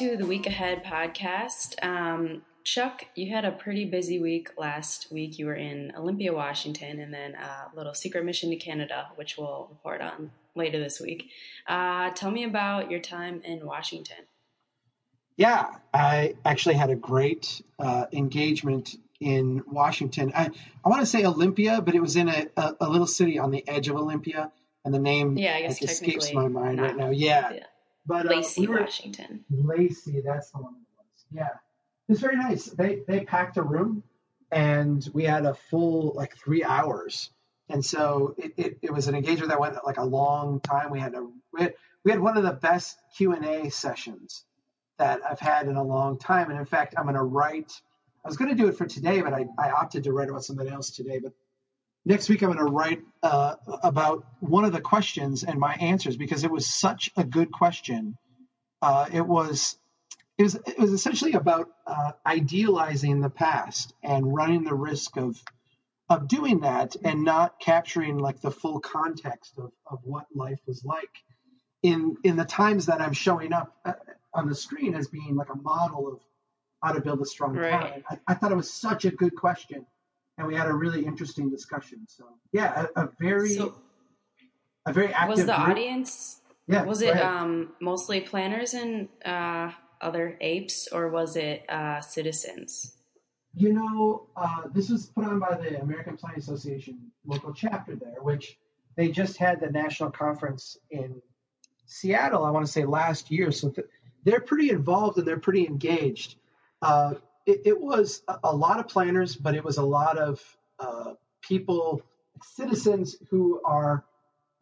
to the Week Ahead podcast. Um, Chuck, you had a pretty busy week last week. You were in Olympia, Washington, and then a little secret mission to Canada, which we'll report on later this week. Uh, tell me about your time in Washington. Yeah, I actually had a great uh, engagement in Washington. I, I want to say Olympia, but it was in a, a, a, little city on the edge of Olympia, and the name yeah, I guess like, escapes my mind right now. Yeah, yeah. But uh, Lacey, we were, Washington. Lacey, that's the one it was. Yeah, it was very nice. They they packed a room, and we had a full like three hours, and so it, it, it was an engagement that went like a long time. We had a we had, we had one of the best Q and A sessions that I've had in a long time, and in fact, I'm going to write I was going to do it for today, but I, I opted to write about something else today. But next week, I'm going to write uh, about one of the questions and my answers because it was such a good question. Uh, it was it was it was essentially about uh, idealizing the past and running the risk of of doing that and not capturing like the full context of, of what life was like in in the times that I'm showing up uh, on the screen as being like a model of how to build a strong right. I, I, thought it was such a good question, and we had a really interesting discussion. So yeah, a, a very so, a very active. Was the group. audience? Yeah. Was it um, mostly planners and uh, other apes, or was it uh, citizens? You know, uh, this was put on by the American Planning Association local chapter there, which they just had the national conference in Seattle. I want to say last year, so th- they're pretty involved and they're pretty engaged uh, it, it, was a lot of planners, but it was a lot of uh, people, citizens who are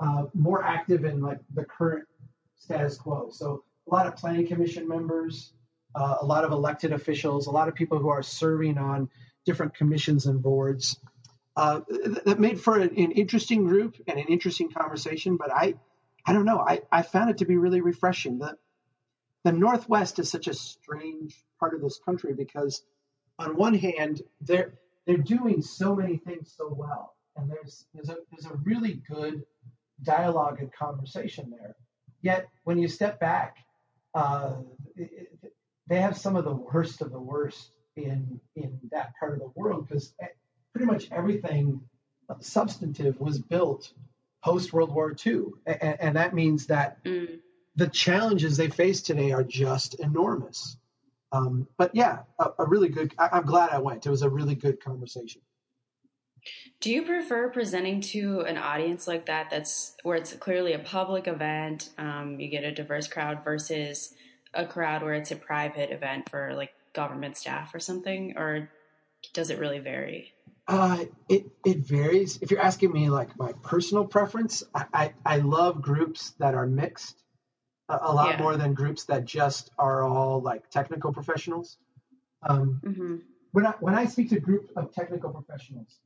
uh, more active in like the current status quo. So a lot of planning commission members, uh, a lot of elected officials, a lot of people who are serving on different commissions and boards. Uh, that made for an, an interesting group and an interesting conversation. But I, I don't know. I, I found it to be really refreshing. The the Northwest is such a strange part of this country because on one hand they're they're doing so many things so well and there's there's a there's a really good dialogue and conversation there yet when you step back uh, it, they have some of the worst of the worst in in that part of the world because pretty much everything substantive was built post World War II, and, and that means that mm. the challenges they face today are just enormous. Um, but yeah, a, a really good. I, I'm glad I went. It was a really good conversation. Do you prefer presenting to an audience like that? That's where it's clearly a public event. Um, you get a diverse crowd versus a crowd where it's a private event for like government staff or something, or does it really vary? Uh, it it varies. If you're asking me like my personal preference, I, I, I love groups that are mixed a, a lot yeah. more than groups that just are all like technical professionals. Um, mm-hmm. When I when I speak to a group of technical professionals,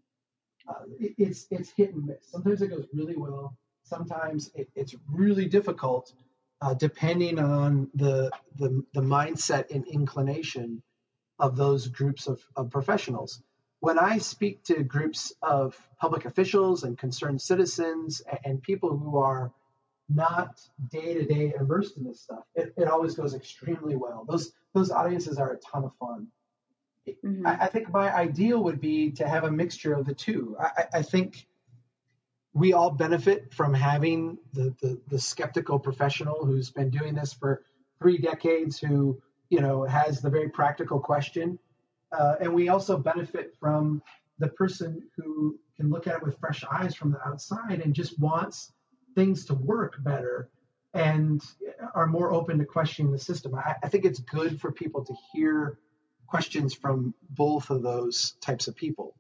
uh, it, it's it's hit and miss. Sometimes it goes really well. Sometimes it, it's really difficult, uh, depending on the, the the mindset and inclination of those groups of, of professionals. When I speak to groups of public officials and concerned citizens and, and people who are not day to day immersed in this stuff, it, it always goes extremely well. Those those audiences are a ton of fun. Mm-hmm. I, I, think my ideal would be to have a mixture of the two. I, I think we all benefit from having the, the, the skeptical professional who's been doing this for three decades, who you know has the very practical question, uh, and we also benefit from the person who can look at it with fresh eyes from the outside and just wants things to work better and are more open to questioning the system. I, I think it's good for people to hear questions from both of those types of people.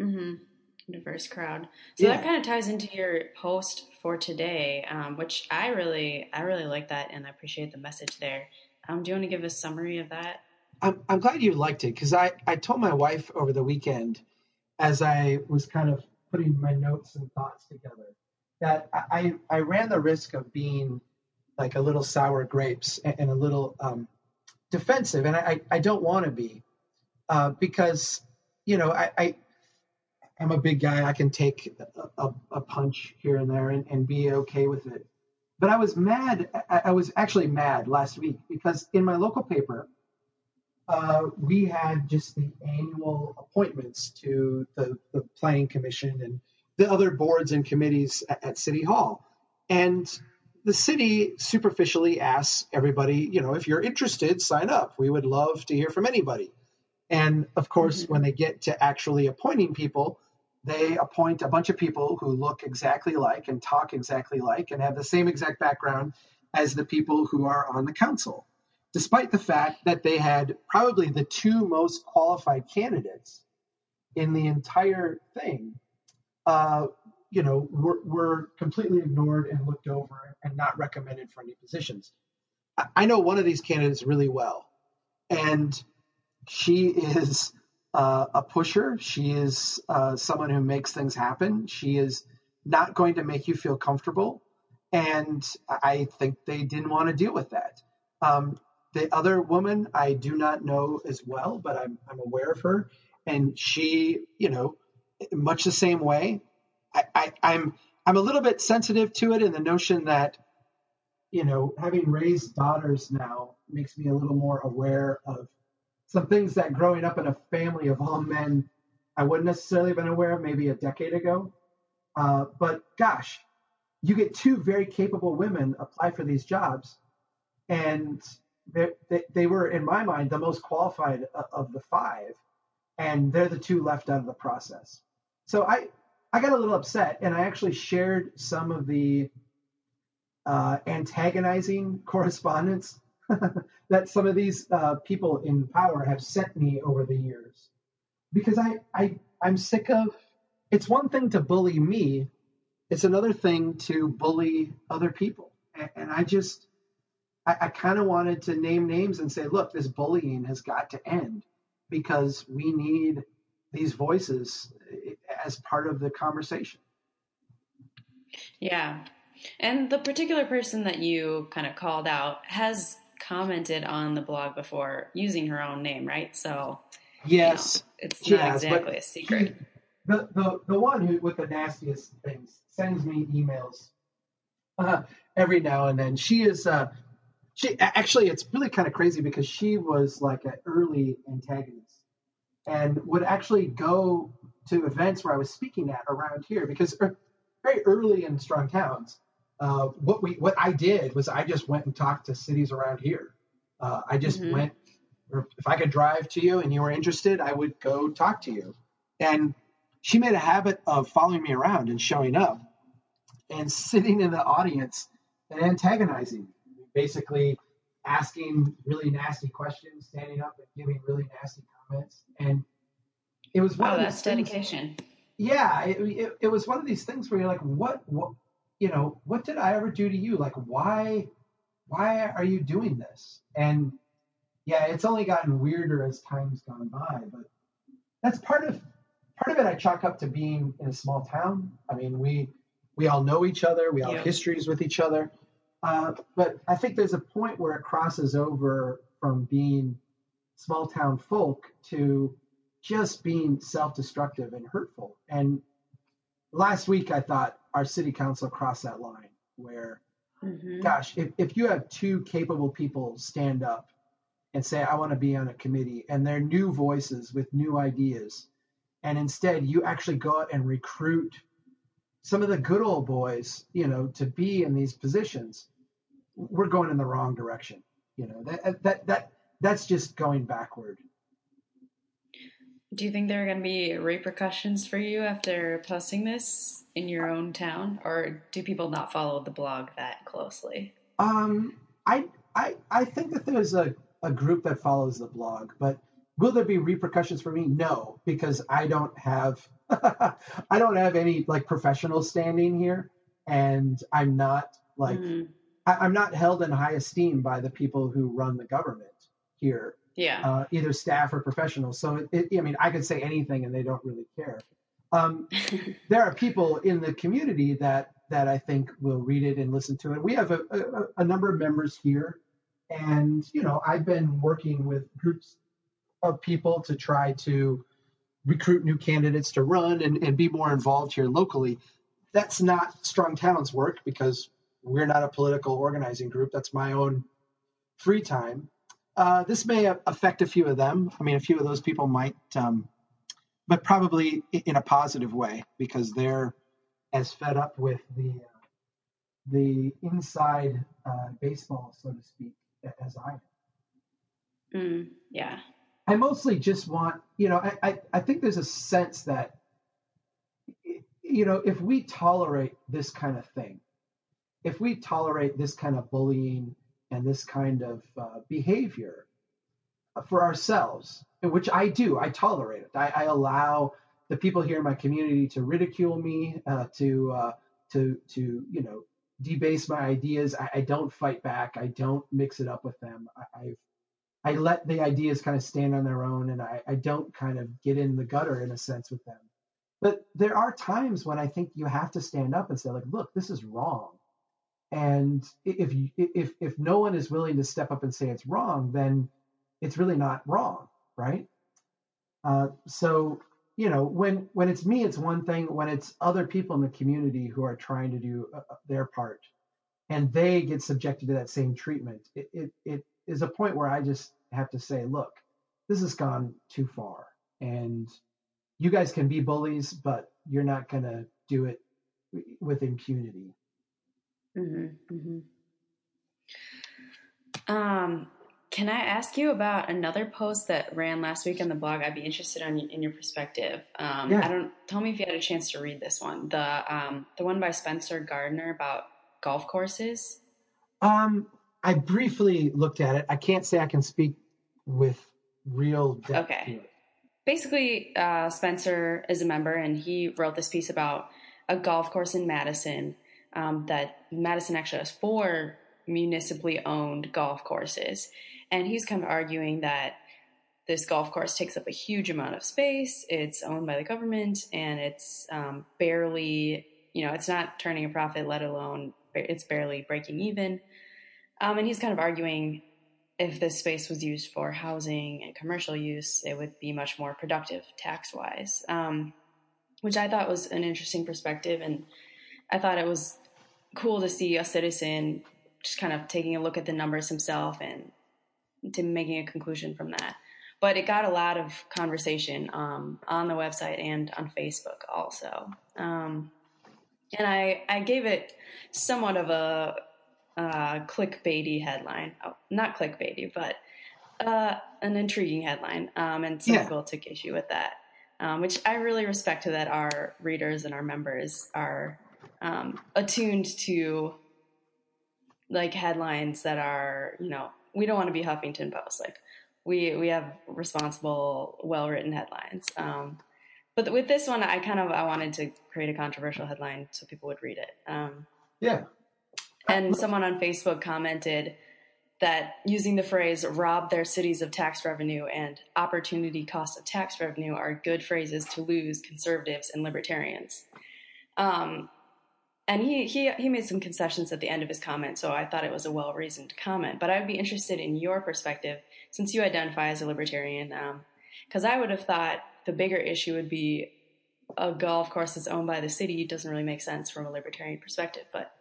Mm-hmm. Diverse crowd. So yeah. that kind of ties into your post for today, um, which I really, I really like that, and I appreciate the message there. Um, do you want to give a summary of that? I'm, I'm glad you liked it because I, I told my wife over the weekend as I was kind of putting my notes and thoughts together that I, I ran the risk of being like a little sour grapes and, a little um, defensive, and I, I don't want to be uh, because you know I, I am a big guy. I can take a, a, a, punch here and there and, and be okay with it. But I was mad. I, I was actually mad last week because in my local paper, uh, we had just the annual appointments to the, the planning commission and the other boards and committees at, at city hall. And the city superficially asks everybody you know if you're interested sign up. We would love to hear from anybody. And of course mm-hmm. when they get to actually appointing people they appoint a bunch of people who look exactly like and talk exactly like and have the same exact background as the people who are on the council. Despite the fact that they had probably the two most qualified candidates in the entire thing, uh, you know, were, were completely ignored and looked over and not recommended for any positions. I know one of these candidates really well, and she is uh, a pusher. She is uh, someone who makes things happen. She is not going to make you feel comfortable, and I think they didn't want to deal with that. Um, the other woman I do not know as well, but I'm I'm aware of her, and she, you know, much the same way. I, I I'm I'm a little bit sensitive to it in the notion that, you know, having raised daughters now makes me a little more aware of some things that growing up in a family of all men I wouldn't necessarily have been aware of maybe a decade ago. Uh, but gosh, you get two very capable women apply for these jobs, and they, they were in my mind the most qualified of the five and they're the two left out of the process so i i got a little upset and i actually shared some of the uh, antagonizing correspondence that some of these uh, people in power have sent me over the years. Because I, I i'm sick of it's one thing to bully me it's another thing to bully other people. And, and i just I, I kind of wanted to name names and say, look, this bullying has got to end because we need these voices as part of the conversation. Yeah. And the particular person that you kind of called out has commented on the blog before using her own name, right? So, yes, you know, it's not yes, exactly a secret. He, the, the, the one who with the nastiest things sends me emails uh, every now and then. She is uh, she actually it's really kind of crazy because she was like an early antagonist and would actually go to events where I was speaking at around here because er, very early in strong towns, uh, what we what I did was I just went and talked to cities around here. Uh, I just mm-hmm. went, or if I could drive to you and you were interested, I would go talk to you. And she made a habit of following me around and showing up and sitting in the audience and antagonizing basically asking really nasty questions, standing up and giving really nasty comments. And it was one oh, of that's dedication. Yeah, it, it, it, was one of these things where you're like, what, what, you know, what did I ever do to you? Like, why, why are you doing this? And yeah, it's only gotten weirder as time's gone by, but that's part of part of it. I chalk up to being in a small town. I mean, we we all know each other, we all have histories with each other. Uh, but I think there's a point where it crosses over from being small town folk to just being self destructive and hurtful. And last week, I thought our city council crossed that line where, mm-hmm. gosh, if, if you have two capable people stand up and say, I want to be on a committee, and they're new voices with new ideas, and instead you actually go out and recruit some of the good old boys, you know, to be in these positions, we're going in the wrong direction. You know, that that that that's just going backward. Do you think there are going to be repercussions for you after posting this in your own town, or do people not follow the blog that closely? Um, I I I think that there's a a group that follows the blog, but will there be repercussions for me? No, because I don't have I don't have any like professional standing here, and I'm not like mm. I, am not held in high esteem by the people who run the government here. Yeah. Uh, either staff or professionals. So it, it, I mean, I could say anything and they don't really care. Um, there are people in the community that that I think will read it and listen to it. We have a, a, a number of members here, and you know, I've been working with groups of people to try to recruit new candidates to run and, and be more involved here locally. That's not Strong Towns work because we're not a political organizing group. That's my own free time. Uh, this may affect a few of them. I mean, a few of those people might, um, but probably in a positive way because they're as fed up with the uh, the inside uh, baseball, so to speak, as I am. Mm, yeah. I mostly just want, you know, I, I, I think there's a sense that, you know, if we tolerate this kind of thing, if we tolerate this kind of bullying and this kind of uh, behavior for ourselves, which I do, I tolerate it. I, I, allow the people here in my community to ridicule me, uh, to uh, to to you know debase my ideas. I, I, don't fight back. I don't mix it up with them. I, I, I let the ideas kind of stand on their own, and I, I don't kind of get in the gutter in a sense with them. But there are times when I think you have to stand up and say, like, look, this is wrong. And if if if no one is willing to step up and say it's wrong, then it's really not wrong, right? Uh, so you know when when it's me it's one thing when it's other people in the community who are trying to do uh, uh, their part and they get subjected to that same treatment it, it it is a point where i just have to say look this has gone too far and you guys can be bullies but you're not going to do it with impunity mm-hmm, mm-hmm. um can I ask you about another post that ran last week on the blog? I'd be interested in, in your perspective. Um, yeah. I don't. Tell me if you had a chance to read this one. The um, the one by Spencer Gardner about golf courses. Um, I briefly looked at it. I can't say I can speak with real depth. Okay. Basically, uh, Spencer is a member, and he wrote this piece about a golf course in Madison. Um, that Madison actually has four municipally owned golf courses and he's kind of arguing that this golf course takes up a huge amount of space. It's owned by the government and it's um, barely, you know, it's not turning a profit, let alone it's barely breaking even. Um, and he's kind of arguing if this space was used for housing and commercial use, it would be much more productive tax wise, um, which I thought was an interesting perspective. And I thought it was cool to see a citizen just kind of taking a look at the numbers himself and to making a conclusion from that. But it got a lot of conversation um, on the website and on Facebook also. Um, and I, I gave it somewhat of a uh, clickbaity headline. Oh, not clickbaity, but uh, an intriguing headline. Um, and some yeah. people took issue with that, um, which I really respect that our readers and our members are um, attuned to like headlines that are, you know, we don't want to be Huffington Post. Like we we have responsible, well written headlines. Um, but with this one, I kind of I wanted to create a controversial headline so people would read it. Um, yeah. And someone on Facebook commented that using the phrase "rob their cities of tax revenue" and "opportunity cost of tax revenue" are good phrases to lose conservatives and libertarians. Um, and he, he he made some concessions at the end of his comment, so I thought it was a well reasoned comment. But I'd be interested in your perspective, since you identify as a libertarian, because um, I would have thought the bigger issue would be a golf course that's owned by the city doesn't really make sense from a libertarian perspective. But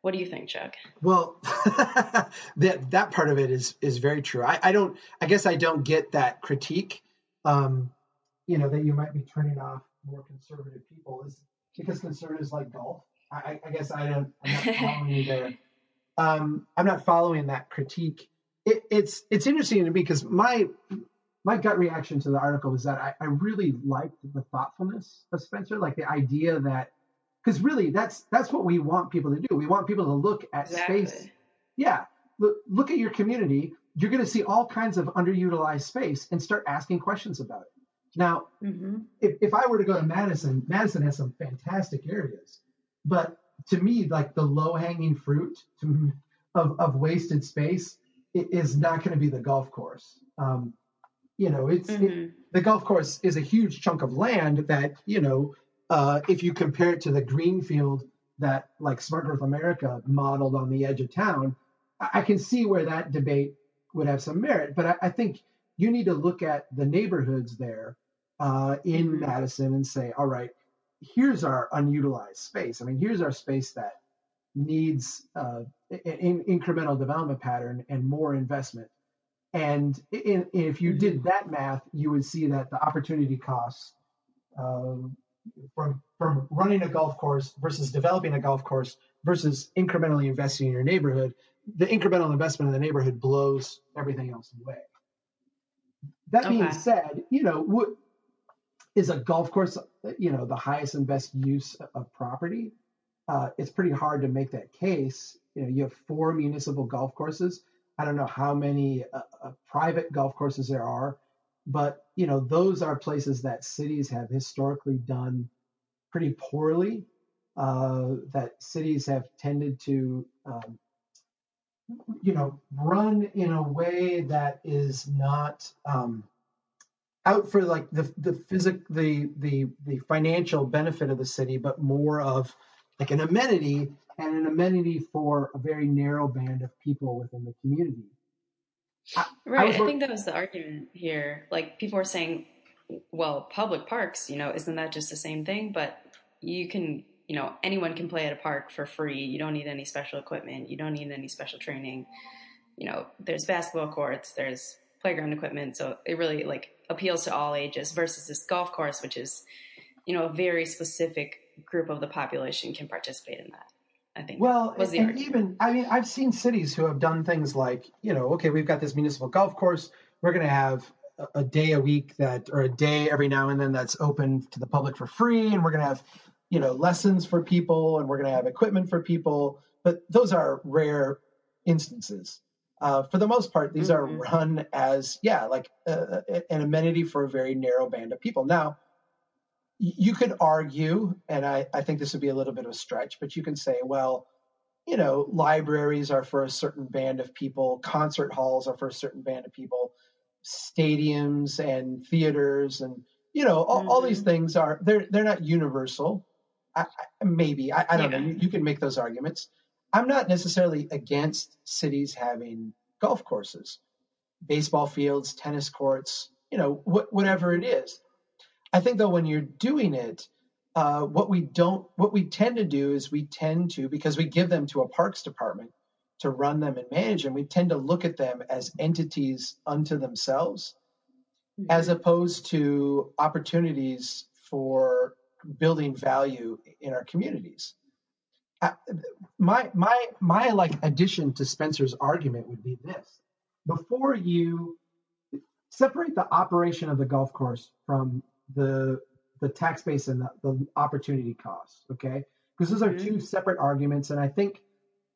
what do you think, Chuck? Well, that that part of it is is very true. I, I don't. I guess I don't get that critique. Um, you know that you might be turning off more conservative people is because conservatives like golf I, I guess I don't. I'm not following you there. Um, I'm not following that critique. It, it's it's interesting to me because my my gut reaction to the article was that I, I really liked the thoughtfulness of Spencer, like the idea that because really that's that's what we want people to do. We want people to look at exactly. space. Yeah, look, look at your community. You're going to see all kinds of underutilized space and start asking questions about it. Now, mm-hmm. if, if I were to go to Madison, Madison has some fantastic areas. But to me, like the low hanging fruit to, of, of wasted space is not going to be the golf course. Um, you know, it's mm-hmm. it, the golf course is a huge chunk of land that you know, uh, if you compare it to the green field that like Smart Growth America modeled on the edge of town, I, I can see where that debate would have some merit. But I, I think you need to look at the neighborhoods there uh, in mm-hmm. Madison and say, all right, here's our unutilized space. I mean, here's our space that needs uh, an incremental development pattern and more investment. And in, if you did mm-hmm. that math, you would see that the opportunity costs um, from from running a golf course versus developing a golf course versus incrementally investing in your neighborhood, the incremental investment in the neighborhood blows everything else away. That okay. being said, you know, what is a golf course, you know, the highest and best use of property? Uh, it's pretty hard to make that case. You know, you have four municipal golf courses. I don't know how many uh, uh, private golf courses there are, but you know, those are places that cities have historically done pretty poorly. Uh, that cities have tended to, um, you know, run in a way that is not um, out for like the the physic the the the financial benefit of the city, but more of like an amenity and an amenity for a very narrow band of people within the community. I, right. I, I think that was the argument here. Like people were saying, well, public parks, you know, isn't that just the same thing? But you can, you know, anyone can play at a park for free. You don't need any special equipment. You don't need any special training. You know, there's basketball courts, there's playground equipment. So it really like appeals to all ages versus this golf course, which is, you know, a very specific group of the population can participate in that. I think. Well, and, and even I mean, I've seen cities who have done things like, you know, okay, we've got this municipal golf course. We're going to have a, a day a week that, or a day every now and then that's open to the public for free, and we're going to have, you know, lessons for people, and we're going to have equipment for people. But those are rare instances. Uh, for the most part, these mm-hmm. are run as, yeah, like uh, an amenity for a very narrow band of people. Now, you could argue, and I, I think this would be a little bit of a stretch, but you can say, well, you know, libraries are for a certain band of people, concert halls are for a certain band of people, stadiums and theaters and you know all, mm-hmm. all these mm-hmm. things are they're they're not universal. I, I, maybe I, I don't yeah. know. You, you can make those arguments. I'm not necessarily against cities having golf courses, baseball fields, tennis courts, you know, wh- whatever it is. I think though when you're doing it, uh, what we don't, what we tend to do is we tend to because we give them to a parks department to run them and manage them. We tend to look at them as entities unto themselves, mm-hmm. as opposed to opportunities for building value in our communities. My my my like addition to Spencer's argument would be this: before you separate the operation of the golf course from the the tax base and the, the opportunity cost. Okay, because those are mm-hmm. two separate arguments, and I think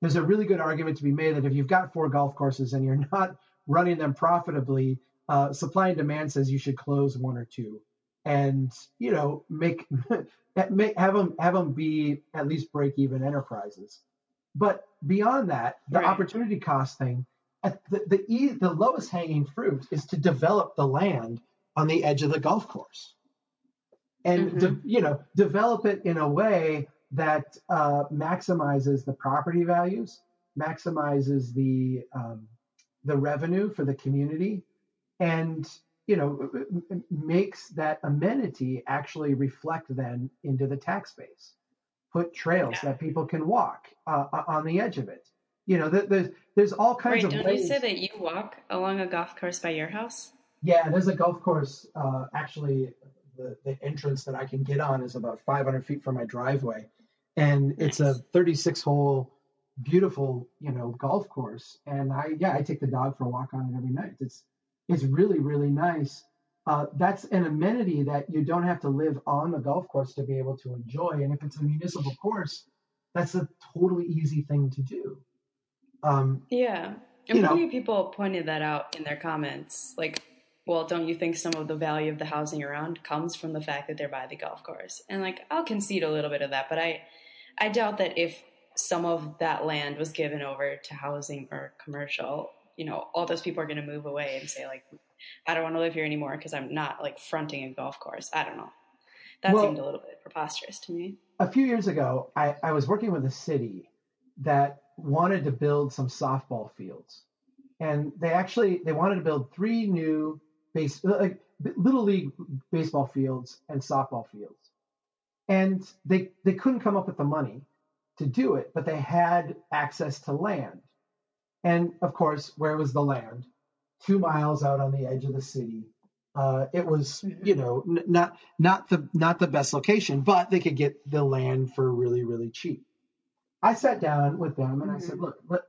there's a really good argument to be made that if you've got four golf courses and you're not running them profitably, uh, supply and demand says you should close one or two, and you know make make have them have them be at least break even enterprises. But beyond that, the right. opportunity cost thing, the the, the lowest hanging fruit is to develop the land on the edge of the golf course and mm-hmm. de- you know develop it in a way that uh, maximizes the property values, maximizes the um, the revenue for the community, and you know makes that amenity actually reflect then into the tax base. Put trails yeah. that people can walk uh, on the edge of it. You know, there's there's all kinds of. Don't ways. you say that you walk along a golf course by your house? Yeah, there's a golf course uh, actually the, the entrance that I can get on is about 500 feet from my driveway. And it's a 36 hole, beautiful, you know, golf course. And I, yeah, I take the dog for a walk on it every night. It's, it's really, really nice. Uh, that's an amenity that you don't have to live on the golf course to be able to enjoy. And if it's a municipal course, that's a totally easy thing to do. Um, yeah. And plenty of people pointed that out in their comments. Like well, don't you think some of the value of the housing around comes from the fact that they're by the golf course? And like, I'll concede a little bit of that, but I, I doubt that if some of that land was given over to housing or commercial, you know, all those people are going to move away and say like, I don't want to live here anymore because I'm not like fronting a golf course. I don't know. That well, seemed a little bit preposterous to me. A few years ago, I, I was working with a city that wanted to build some softball fields and they actually they wanted to build three new base uh, like little league baseball fields and softball fields and they they couldn't come up with the money to do it, but they had access to land. And of course, where was the land? Two miles out on the edge of the city. Uh, it was, you know, n- not not the not the best location, but they could get the land for really really cheap. I sat down with them and I said, look, let,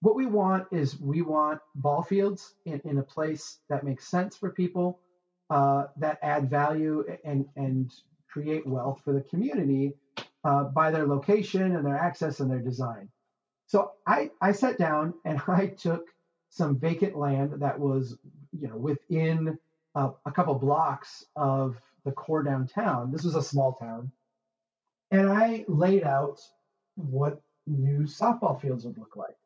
what we want is we want ball fields in, in a place that makes sense for people, uh, that add value and and create wealth for the community uh, by their location and their access and their design. So I I sat down and I took some vacant land that was you know within uh, a couple blocks of the core downtown. This was a small town, and I laid out what new softball fields would look like.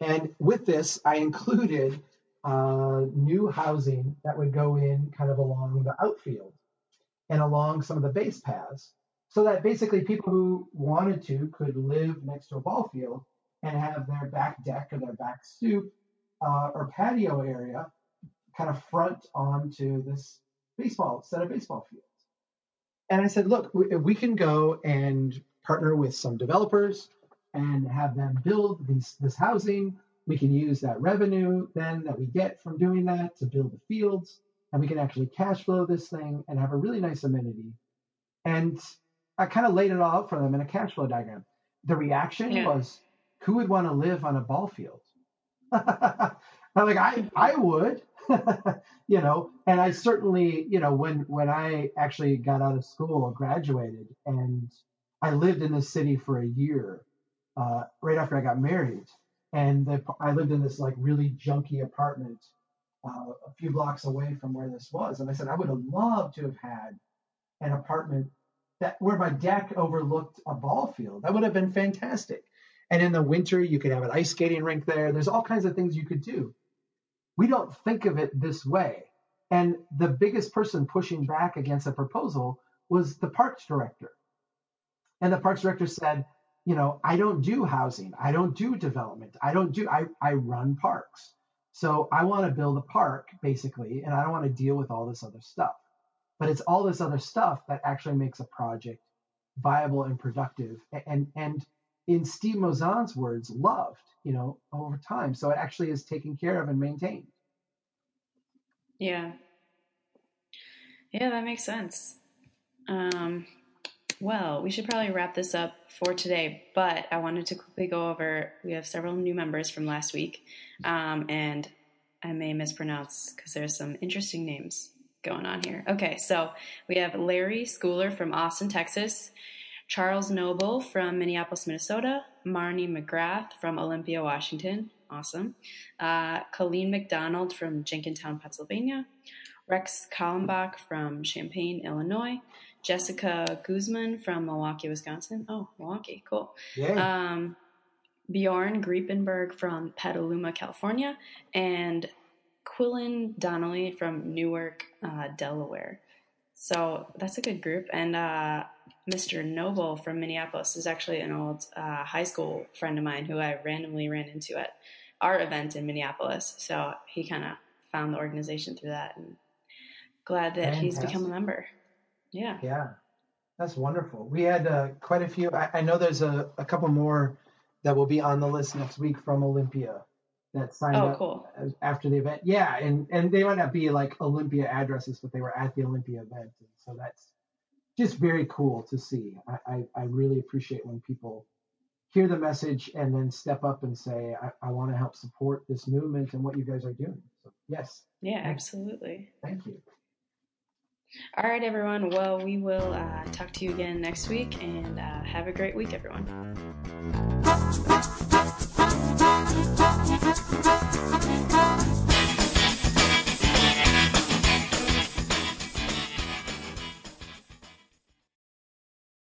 And with this, I included uh, new housing that would go in kind of along the outfield and along some of the base paths, so that basically people who wanted to could live next to a ball field and have their back deck or their back stoop uh, or patio area kind of front onto this baseball set of baseball fields. And I said, look, we, we can go and partner with some developers and have them build these this housing. We can use that revenue then that we get from doing that to build the fields, and we can actually cash flow this thing and have a really nice amenity. And I kind of laid it all out for them in a cash flow diagram. The reaction Yeah. was, who would want to live on a ball field? I'm like, I, I would, you know, and I certainly, you know, when, when I actually got out of school, graduated, and I lived in this city for a year, uh, right after I got married. And the, I lived in this like really junky apartment uh, a few blocks away from where this was. And I said, I would have loved to have had an apartment that where my deck overlooked a ball field. That would have been fantastic. And in the winter, you could have an ice skating rink there. There's all kinds of things you could do. We don't think of it this way. And the biggest person pushing back against a proposal was the parks director. And the parks director said, you know, I don't do housing. I don't do development. I don't do, I, I run parks. So I want to build a park basically, and I don't want to deal with all this other stuff. But it's all this other stuff that actually makes a project viable and productive and, and in Steve Mouzon's words, loved, you know, over time. So it actually is taken care of and maintained. Yeah. Yeah, that makes sense. Um, well, we should probably wrap this up for today, but I wanted to quickly go over. We have several new members from last week, um, and I may mispronounce because there's some interesting names going on here. Okay, so we have Larry Schooler from Austin, Texas, Charles Noble from Minneapolis, Minnesota, Marnie McGrath from Olympia, Washington. Awesome. Uh, Colleen McDonald from Jenkintown, Pennsylvania. Rex Kallenbach from Champaign, Illinois. Jessica Guzman from Milwaukee, Wisconsin. Oh, Milwaukee, cool. Yeah. Um, Bjorn Griepenberg from Petaluma, California, and Quillen Donnelly from Newark, uh, Delaware. So that's a good group. And uh, Mr. Noble from Minneapolis is actually an old uh, high school friend of mine who I randomly ran into at our event in Minneapolis. So he kind of found the organization through that, and glad that he's become a member. Yeah. Yeah, that's wonderful. We had uh, quite a few. I, I know there's a, a couple more that will be on the list next week from Olympia that signed Oh, up cool. after the event. Yeah, and and they might not be like Olympia addresses, but they were at the Olympia event, and so that's just very cool to see. I I, I really appreciate when people hear the message and then step up and say, I, I want to help support this movement and what you guys are doing. So yes, Yeah, absolutely. thank you. All right, everyone. Well, we will uh, talk to you again next week and uh, have a great week, everyone.